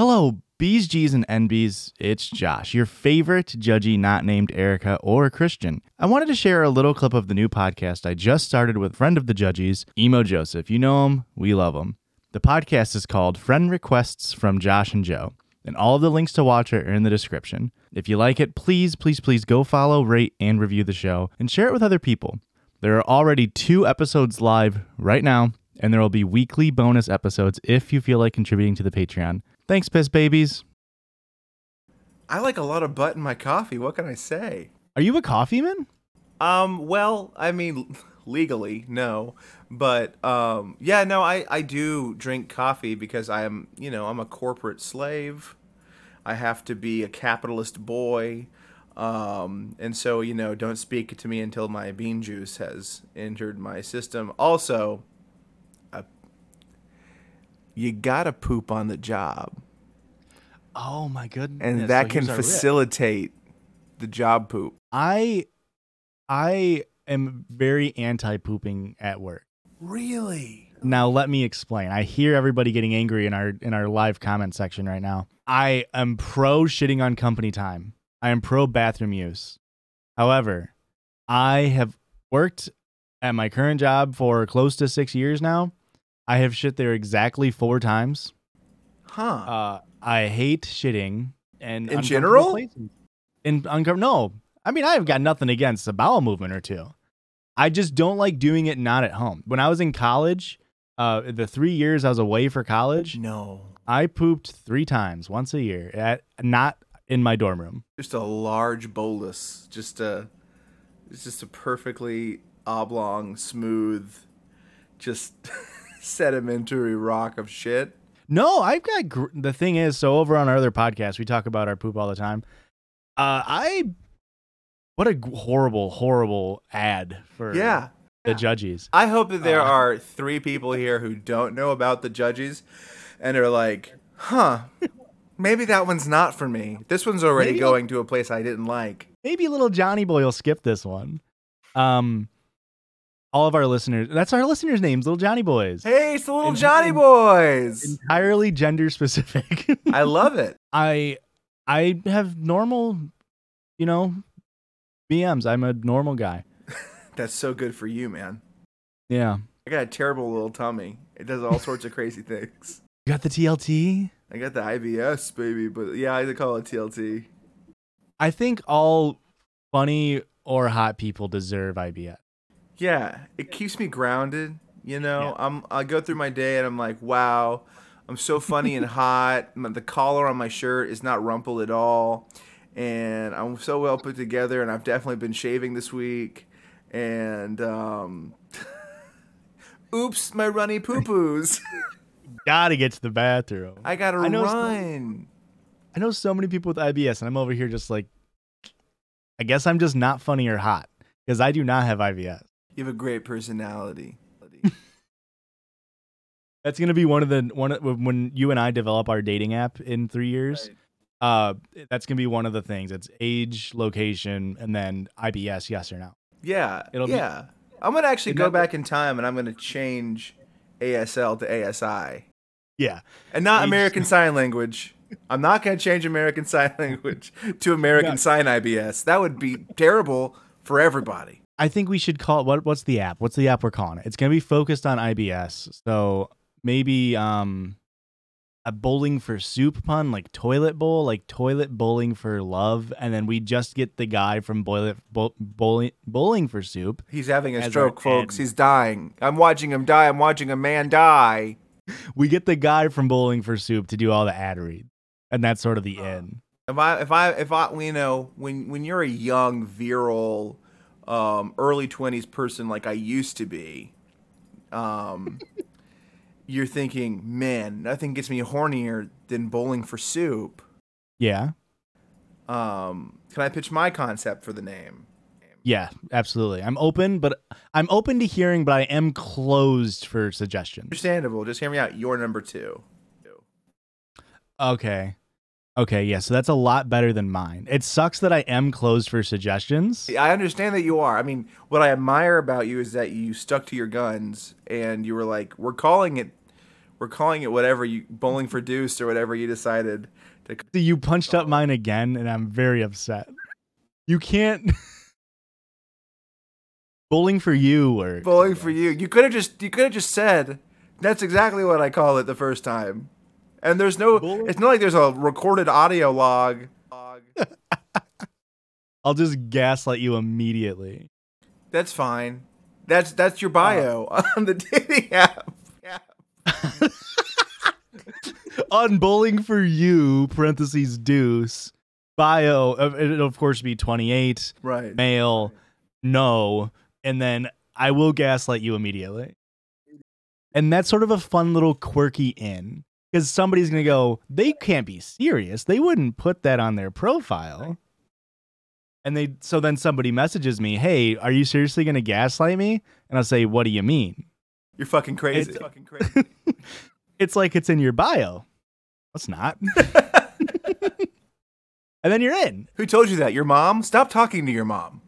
Hello, B's, G's, and NBs. It's Josh, your favorite judgy not named Erica or Christian. I wanted to share a little clip of the new podcast I just started with friend of the judges, Emo Joseph. You know him, we love him. The podcast is called Friend Requests from Josh and Joe, and all of the links to watch it are in the description. If you like it, please, please, please go follow, rate, and review the show, and share it with other people. There are already two episodes live right now, and there will be weekly bonus episodes if you feel like contributing to the Patreon. Thanks, Piss Babies. I like a lot of butt in my coffee. What can I say? Are you a coffee man? Um, well, I mean, legally, no. But um, yeah, no, I, I do drink coffee because I am, you know, I'm a corporate slave. I have to be a capitalist boy. Um, and so, you know, don't speak to me until my bean juice has entered my system. Also, you gotta poop on the job. Oh my goodness! and that can facilitate the job poop. I, I am very anti pooping at work. Really? Now let me explain. I hear everybody getting angry in our in our live comment section right now. I am pro shitting on company time. I am pro bathroom use. However, I have worked at my current job for close to six years now. I have shit there exactly four times. Huh? Uh, I hate shitting and In general? places. In uncom- no, I mean I've got nothing against a bowel movement or two. I just don't like doing it not at home. When I was in college, uh, the three years I was away for college, no. I pooped three times, once a year, at not in my dorm room. Just a large bolus. Just a. It's just a perfectly oblong, smooth, just sedimentary rock of shit. No, I've got gr- the thing is, so over on our other podcast, we talk about our poop all the time. Uh, I what a g- horrible, horrible ad for Yeah. the judges. I hope that there Uh. are three people here who don't know about the judges and are like, huh, maybe that one's not for me. This one's already Maybe going to a place I didn't like. maybe little Johnny Boy will skip this one. Um, all of our listeners, that's our listeners' names, little Johnny Boys. Hey, it's the little And- Johnny Boys. Entirely gender specific. I love it. I I have normal, you know, BMs. I'm a normal guy. That's so good for you, man. Yeah. I got a terrible little tummy. It does all sorts of crazy things. You got the TLT? I got the IBS, baby, but yeah, I call it TLT. I think all funny or hot people deserve IBS. Yeah, it keeps me grounded. You know, Yeah. I'm I go through my day and I'm like, wow, I'm so funny and hot. The collar on my shirt is not rumpled at all, and I'm so well put together. And I've definitely been shaving this week. And um, oops, my runny poo poos. Gotta get to the bathroom. I gotta I run. I know so many people with IBS, and I'm over here just like, I guess I'm just not funny or hot because I do not have IBS. You have a great personality. That's gonna be one of the one of, when you and I develop our dating app in three years. Uh, that's gonna be one of the things. It's age, location, and then IBS, yes or no. Yeah, It'll be- yeah. I'm gonna actually go back in time and I'm gonna change ASL to ASI. Yeah, And not Age- American Sign Language. I'm not going to change American Sign Language to American. Sign IBS. That would be terrible for everybody. I think we should call it what what's the app? What's the app we're calling it? It's gonna be focused on IBS. So maybe um a bowling for soup pun, like toilet bowl, like toilet bowling for love, and then we just get the guy from boilet bo- bowling bowling for soup. He's having a stroke, folks. He's dying. I'm watching him die. I'm watching a man die. We get the guy from bowling for soup to do all the ad read, and that's sort of the end. If I, if I, if I, you know, when when you're a young, virile, um, early twenties person like I used to be, um, you're thinking, man, nothing gets me hornier than bowling for soup. Yeah, Um, can I pitch my concept for the name? yeah, absolutely. I'm open, but I'm open to hearing, but I am closed for suggestions. Understandable. Just hear me out. You're number two. Okay. Okay, yeah, so that's a lot better than mine. It sucks that I am closed for suggestions. I understand that you are. I mean, what I admire about you is that you stuck to your guns and you were like, "We're calling it, we're calling it whatever you bowling for deuce or whatever you decided to. You punched up mine again, and I'm very upset. You can't. bowling for you or Bowling for you. You could have just you could have just said that's exactly what I call it the first time. And there's no it's not like there's a recorded audio log. I'll just gaslight you immediately. That's fine. That's that's your bio on the dating app. Yeah. On bowling for you, parentheses deuce, bio, uh, it'll of course be 28, Right. male, no, and then I will gaslight you immediately. And that's sort of a fun little quirky in because somebody's going to go, they can't be serious. They wouldn't put that on their profile. And they, so then somebody messages me, hey, are you seriously going to gaslight me? And I'll say, what do you mean? You're fucking crazy. It's- fucking crazy. It's like it's in your bio. It's not. and then you're in. Who told you that? Your mom? Stop talking to your mom.